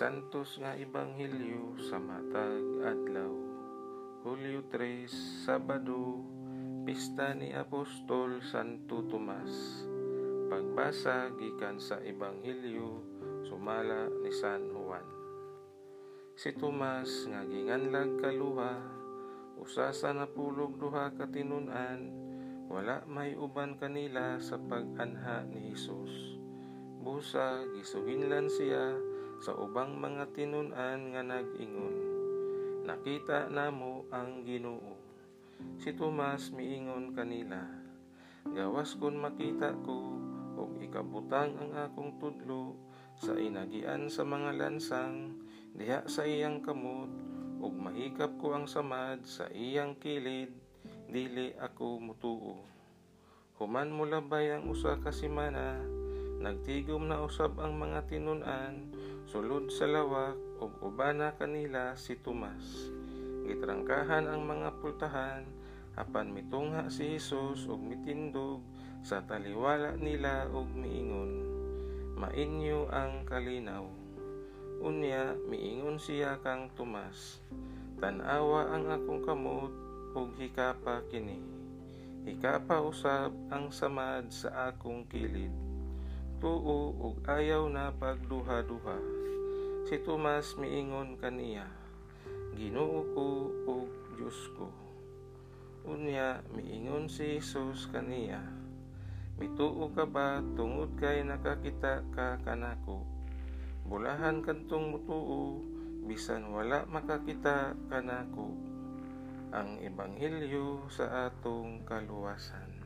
santos nga ebanghelyo sa matag adlaw. Hulyo 3, Sabado, pista ni Apostol Santo Tomas. Pagbasa gikan sa ebanghelyo sumala ni San Juan. Si Tomas nga ginganlag kaluha, usasa na pulog duha ka tinunan, wala may uban kanila sa pag-anha ni Hesus. Busa gisuhinlan siya sa ubang mga tinunan nga nag-ingon. Nakita namo ang Ginoo. Si Tomas miingon kanila, Gawas kun makita ko og ikabutang ang akong tudlo sa inagian sa mga lansang diha sa iyang kamot ug mahikap ko ang samad sa iyang kilid dili ako mutuo. Human mo labay ang usa ka semana Nagtigom na usab ang mga tinunan, sulod sa lawak, ug ubana kanila si Tomas. Gitrangkahan ang mga pultahan, apan mitungha si Hesus ug mitindog sa taliwala nila ug miingon, Mainyo ang kalinaw. Unya, miingon siya kang Tomas, Tanawa ang akong kamot ug hikapa kini. Hikapa usab ang samad sa akong kilid tuo ug ayaw na pagduha-duha. Si Tomas miingon kaniya, Ginoo ko ug Dios ko. Unya miingon si Jesus kaniya, Mituo ka ba tungod kay nakakita ka kanako? Bulahan kantong mutuo bisan wala makakita kanako. Ang ebanghelyo sa atong kaluwasan.